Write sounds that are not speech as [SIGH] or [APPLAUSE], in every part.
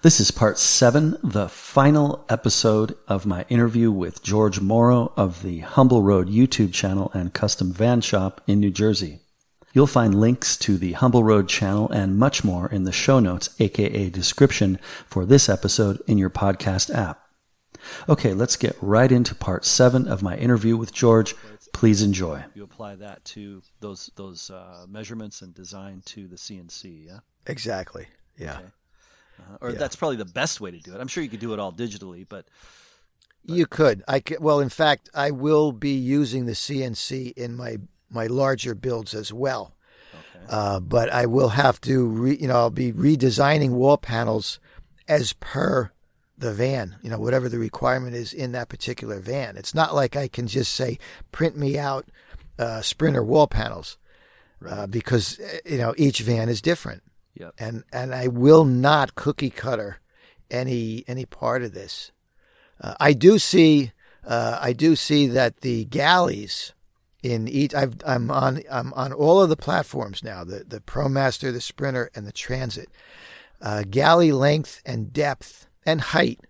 This is part seven, the final episode of my interview with George Mauro of the Humble Road YouTube channel and custom van shop in New Jersey. You'll find links to the Humble Road channel and much more in the show notes, aka description for this episode in your podcast app. Okay, let's get right into part seven of my interview with George. Please enjoy. You apply that to those those uh, measurements and design to the CNC, yeah? Exactly. Yeah. Okay. Uh, or yeah. that's probably the best way to do it. I'm sure you could do it all digitally, but, but... you could. I could, well, in fact, I will be using the CNC in my my larger builds as well. Okay. Uh, but I will have to, re, you know, I'll be redesigning wall panels as per the van, you know, whatever the requirement is in that particular van. It's not like I can just say, print me out uh, Sprinter wall panels, uh, right. uh, because you know each van is different. Yep. And and I will not cookie cutter any any part of this. Uh, I do see uh, I do see that the galleys in each i am on I'm on all of the platforms now the the ProMaster, the Sprinter, and the Transit. Uh, galley length and depth and height,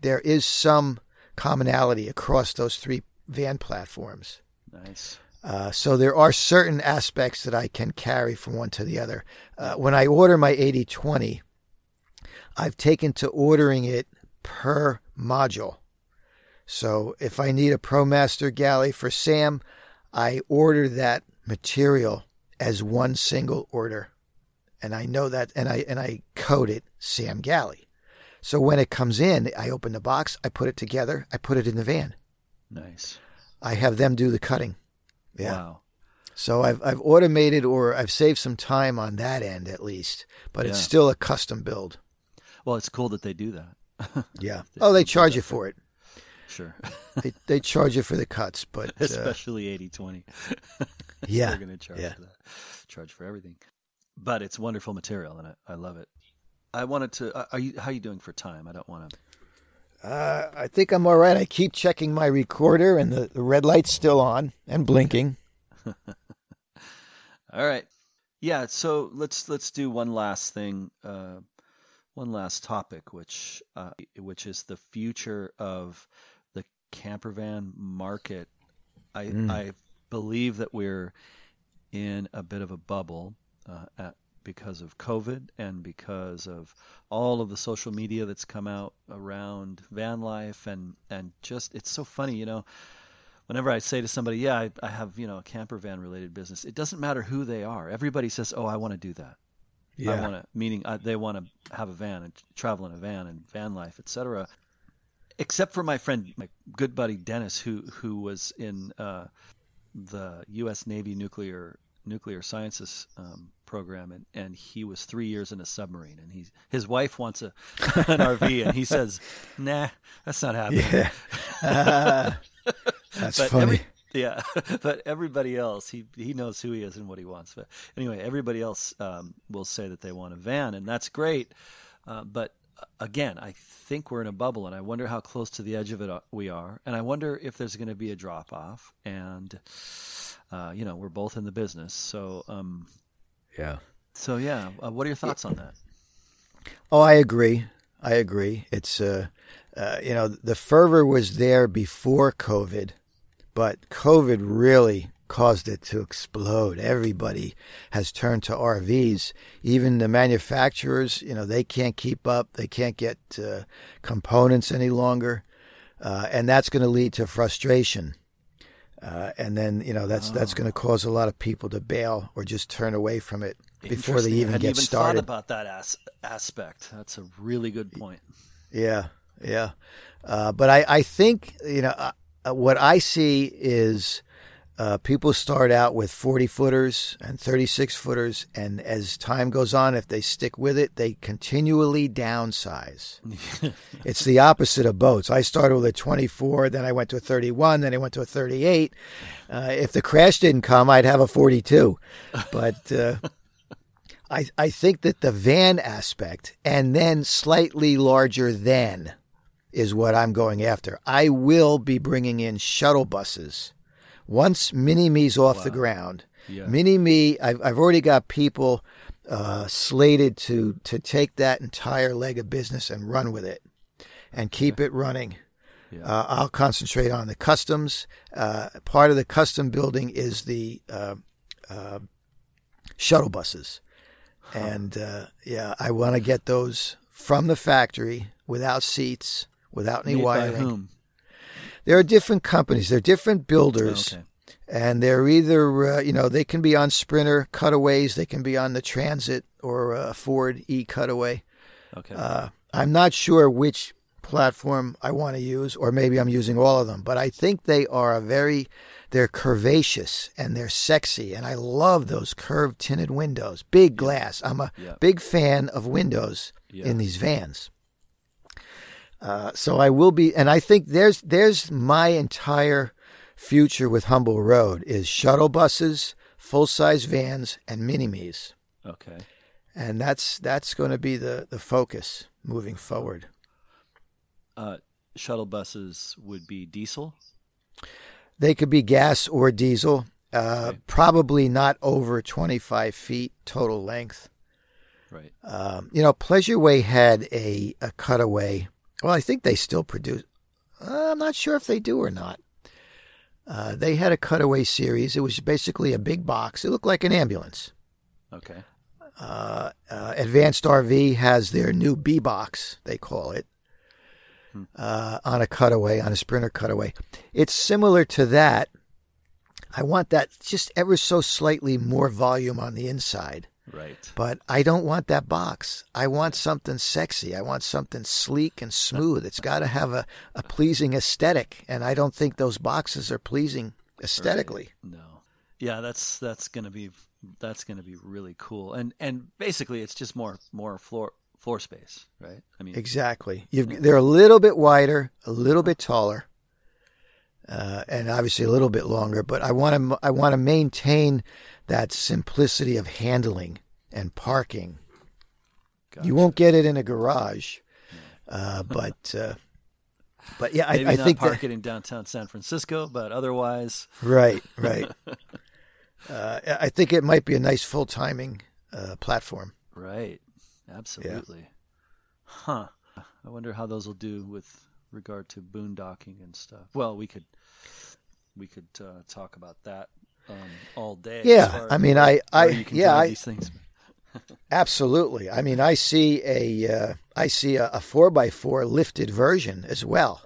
there is some commonality across those three van platforms. Nice. Uh, so there are certain aspects that I can carry from one to the other. Uh, when I order my 8020, I've taken to ordering it per module. So if I need a ProMaster galley for Sam, I order that material as one single order. And I know that and I and I code it Sam Galley. So when it comes in, I open the box, I put it together, I put it in the van. Nice. I have them do the cutting. Yeah. Wow. So I've I've automated or I've saved some time on that end at least, but yeah. it's still a custom build. Well, it's cool that they do that. [LAUGHS] yeah. oh, they charge you for it. Sure. [LAUGHS] they they charge you for the cuts, but [LAUGHS] uh, especially eighty twenty. yeah. They're going to charge yeah. for that. Charge for everything. But it's wonderful material and I, I love it. I wanted to uh, are you how are you doing for time? I don't want to uh, I think I'm all right. I keep checking my recorder, and the, the red light's still on and blinking. [LAUGHS] all right, yeah. So let's let's do one last thing, uh, one last topic, which uh, which is the future of the camper van market. I mm. I believe that we're in a bit of a bubble uh, at, because of COVID and because of all of the social media that's come out around van life and and just it's so funny, you know. Whenever I say to somebody, "Yeah, I, I have you know a camper van related business," it doesn't matter who they are. Everybody says, "Oh, I want to do that." Yeah. I want to, meaning uh, they want to have a van and travel in a van and van life, etc. Except for my friend, my good buddy Dennis, who who was in uh, the U.S. Navy nuclear nuclear sciences um, program, and, and he was three years in a submarine, and he his wife wants a [LAUGHS] an RV, and he says, "Nah, that's not happening." Yeah, uh, [LAUGHS] that's funny. Every, yeah, [LAUGHS] but everybody else, he he knows who he is and what he wants. But anyway, everybody else um, will say that they want a van, and that's great. Uh, but uh, again, I think we're in a bubble, and I wonder how close to the edge of it uh, we are, and I wonder if there's going to be a drop off, and uh, you know, we're both in the business, so um, yeah. So yeah, uh, what are your thoughts on that? Oh, I agree. I agree. It's uh, uh, you know, the fervor was there before COVID, but COVID really caused it to explode. Everybody has turned to RVs. Even the manufacturers, you know, they can't keep up. They can't get uh, components any longer, uh, and that's going to lead to frustration. Uh, and then you know that's oh. that's going to cause a lot of people to bail or just turn away from it before they even get even started. about that as- aspect. That's a really good point. Yeah, yeah. Uh, but I, I think you know uh, what I see is uh, people start out with 40 footers and 36 footers, and as time goes on, if they stick with it, they continually downsize. [LAUGHS] it's the opposite of boats. I started with a 24, then I went to a 31, then I went to a 38. Uh, if the crash didn't come, I'd have a 42. But uh, I, I think that the van aspect and then slightly larger than is what I'm going after. I will be bringing in shuttle buses once Mini Me's off wow. the ground, yeah. Mini Me, I've, I've already got people uh, slated to to take that entire leg of business and run with it, and keep it running. Yeah. Uh, I'll concentrate on the customs. Uh, part of the custom building is the uh, uh, shuttle buses, and uh, yeah, I want to get those from the factory without seats, without any Made wiring. There are different companies. There are different builders Okay. and they're either uh, you know they can be on Sprinter cutaways, they can be on the Transit or uh, Ford E cutaway. Okay. Uh, I'm not sure which platform I want to use, or maybe I'm using all of them, but I think they are a very they're curvaceous and they're sexy, and I love those curved tinted windows, big glass. I'm a Yeah. big fan of windows Yeah. in these vans. Uh, so I will be, and I think there's there's my entire future with Humble Road is shuttle buses, full size vans, and mini me's, okay. and that's that's going to be the the focus moving forward. Uh, shuttle buses would be diesel. They could be gas or diesel, uh, Okay. probably not over 25 feet total length. Right. Um, you know, Pleasureway had a, a cutaway. Well, I think they still produce. Uh, I'm not sure if they do or not. Uh, they had a cutaway series. It was basically a big box. It looked like an ambulance. Okay. Uh, uh, Advanced RV has their new B box, they call it, uh, on a cutaway, on a Sprinter cutaway. It's similar to that. I want that just ever so slightly more volume on the inside. Right. But I don't want that box. I want something sexy. I want something sleek and smooth. It's got to have a, a pleasing aesthetic. And I don't think those boxes are pleasing aesthetically. No. Yeah, that's that's gonna be that's gonna be really cool. And and basically, it's just more more floor floor space, right? I mean, Exactly. You've, they're a little bit wider, a little bit taller, uh, and obviously a little bit longer. But I want to I want to maintain that simplicity of handling and parking. gotcha. You won't get it in a garage, uh, but uh, but yeah, I, maybe I not think that, park it in downtown San Francisco, but otherwise, Right, right. [LAUGHS] uh, I think it might be a nice full timing uh, platform. right. Absolutely. Huh. I wonder how those will do with regard to boondocking and stuff. Well, we could we could uh, talk about that um, all day. Yeah, I mean, I- I- you can yeah, I- these things. [LAUGHS] Absolutely. I mean, I see a uh, I see a, a four by four lifted version as well.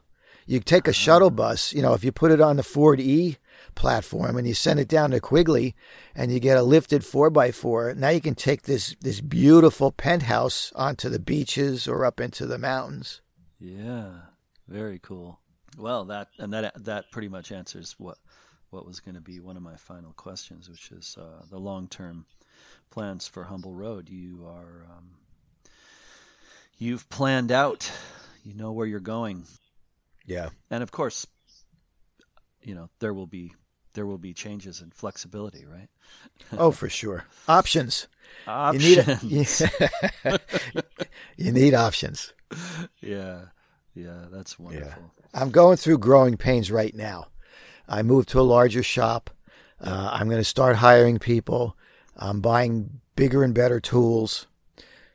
You take a shuttle bus, you know, if you put it on the Ford E platform and you send it down to Quigley, and you get a lifted four by four. Now you can take this this beautiful penthouse onto the beaches or up into the mountains. Yeah, very cool. Well, that and that that pretty much answers what what was going to be one of my final questions, which is uh, the long term plans for Humble Road. You are um, you've planned out. You know where you're going, Yeah. and of course, you know there will be there will be changes and flexibility, right? [LAUGHS] Oh, for sure. Options. You need Options. a, [LAUGHS] you need options. [LAUGHS] yeah, yeah, that's wonderful. I'm going through growing pains right now. I moved to a larger shop. Uh, I'm going to start hiring people. I'm buying bigger and better tools.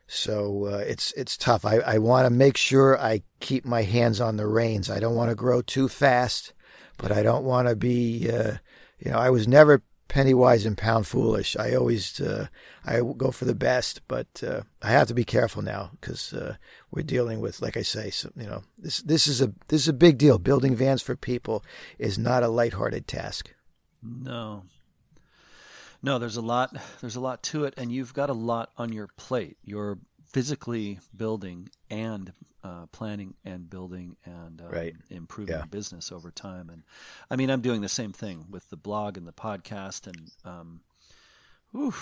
So uh, it's it's tough. I, I want to make sure I keep my hands on the reins. I don't want to grow too fast, but I don't want to be. Uh, you know, I was never penny wise and pound foolish. I always uh, I go for the best, but uh, I have to be careful now because uh, we're dealing with, like I say, you know, this this is a this is a big deal. Building vans for people is not a lighthearted task. No. No, there's a lot there's a lot to it and you've got a lot on your plate. You're physically building and uh, planning and building and um, Right. improving Yeah. business over time. And I mean, I'm doing the same thing with the blog and the podcast and um, whew,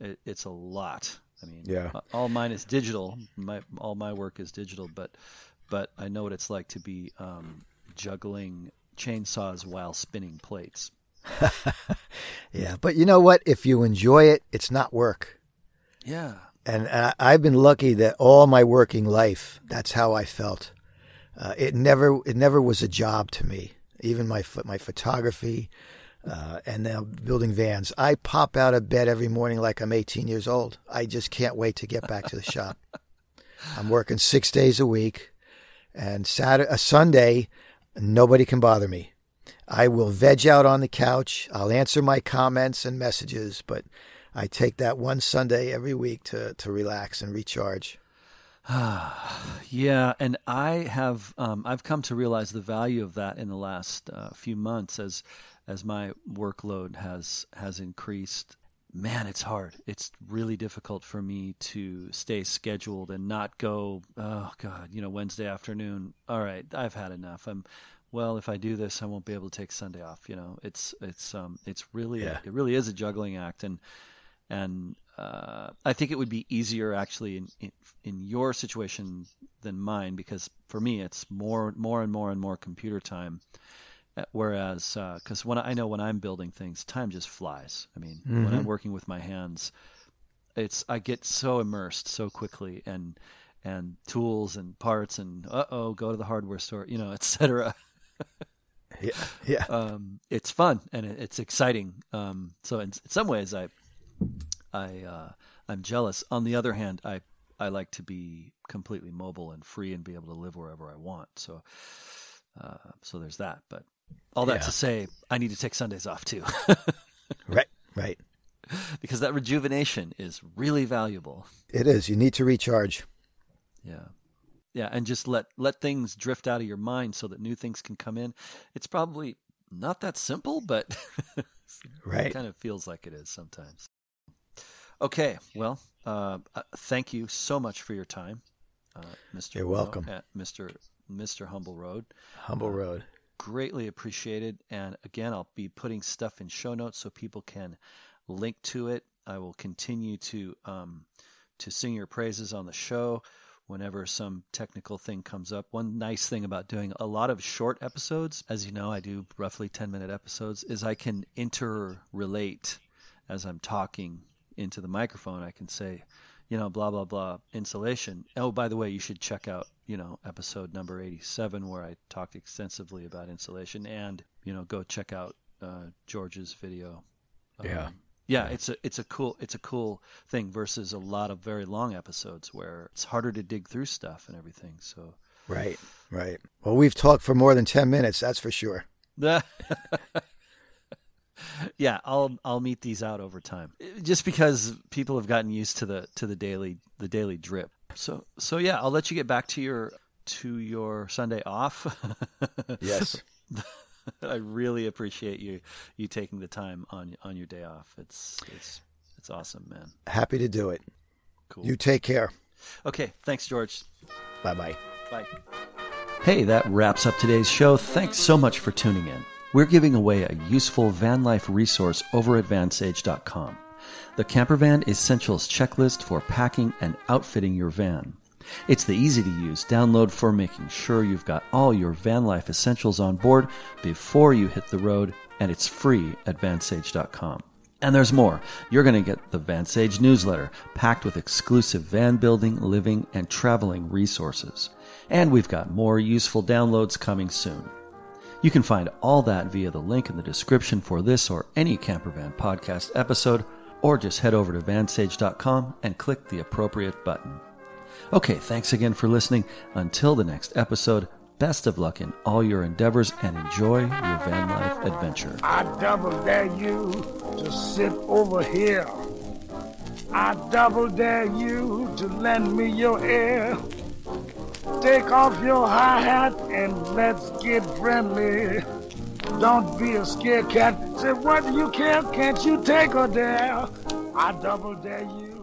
it, it's a lot. I mean, Yeah. all mine is digital. My all my work is digital, but but I know what it's like to be um, juggling chainsaws while spinning plates. [LAUGHS] Yeah, but you know what? If you enjoy it, it's not work. Yeah. And I've been lucky that all my working life, that's how I felt. Uh, it never, it never was a job to me. Even my my photography, uh, and now building vans. I pop out of bed every morning like I'm 18 years old. I just can't wait to get back to the shop. I'm working six days a week, and Saturday, a Sunday, nobody can bother me. I will veg out on the couch. I'll answer my comments and messages, but I take that one Sunday every week to to relax and recharge. [SIGHS] yeah, and I have um, I've come to realize the value of that in the last uh, few months as as my workload has has increased. Man, it's hard. It's really difficult for me to stay scheduled and not go. Oh God, you know, Wednesday afternoon. All right, I've had enough. I'm well, if I do this, I won't be able to take Sunday off. You know, it's it's um it's really yeah. it really is a juggling act, and and uh, I think it would be easier actually in, in, in your situation than mine because for me it's more more and more and more computer time. Uh, whereas, because uh, when I, I, know when I'm building things, time just flies. I mean, mm-hmm. when I'm mm-hmm. working with my hands, it's I get so immersed so quickly, and and tools and parts, and uh oh, go to the hardware store, you know, [LAUGHS] etc. yeah, yeah. Um, it's fun and it, it's exciting. Um, so in, in, some ways, I I uh, I'm jealous. On the other hand, I I like to be completely mobile and free and be able to live wherever I want. So uh, so there's that. But all that yeah. to say, I need to take Sundays off too. [LAUGHS] right, right. Because that rejuvenation is really valuable. It is. You need to recharge. Yeah. Yeah, and just let let things drift out of your mind so that new things can come in. It's probably not that simple, but [LAUGHS] right. it kind of feels like it is sometimes. Okay, well, uh, uh, thank you so much for your time, uh, Mr. You're welcome, Mr. Mr. Humble Road. Humble Road. Greatly appreciated. And again, I'll be putting stuff in show notes so people can link to it. I will continue to um, to sing your praises on the show whenever some technical thing comes up. One nice thing about doing a lot of short episodes, as you know, I do roughly 10 minute episodes, is I can interrelate as I'm talking into the microphone, I can say, you know, blah blah blah insulation. Oh, by the way, you should check out, you know, episode number 87 where I talked extensively about insulation and, you know, go check out uh, George's video. Yeah. Um, yeah, it's a it's a cool it's a cool thing versus a lot of very long episodes where it's harder to dig through stuff and everything. So Right, right. Well, we've talked for more than 10 minutes, that's for sure. [LAUGHS] yeah, I'll I'll mete these out over time. Just because people have gotten used to the to the daily the daily drip. So so yeah, I'll let you get back to your to your Sunday off. [LAUGHS] yes. I really appreciate you you taking the time on on your day off. It's it's it's awesome, man. Happy to do it. Cool. You take care. Okay, thanks George. Bye-bye. Bye. Hey, that wraps up today's show. Thanks so much for tuning in. We're giving away a useful van life resource over at vansage.com. The Campervan Essentials Checklist for packing and outfitting your van. It's the easy to use download for making sure you've got all your van life essentials on board before you hit the road, and it's free at vansage.com. And there's more. You're going to get the Vansage newsletter packed with exclusive van building, living, and traveling resources. And we've got more useful downloads coming soon. You can find all that via the link in the description for this or any Campervan podcast episode, or just head over to vansage.com and click the appropriate button. Okay, thanks again for listening. Until the next episode, best of luck in all your endeavors and enjoy your van life adventure. I double dare you to sit over here. I double dare you to lend me your ear. Take off your high hat and let's get friendly. Don't be a scared cat. Say, what do you care? Can't you take a dare? I double dare you.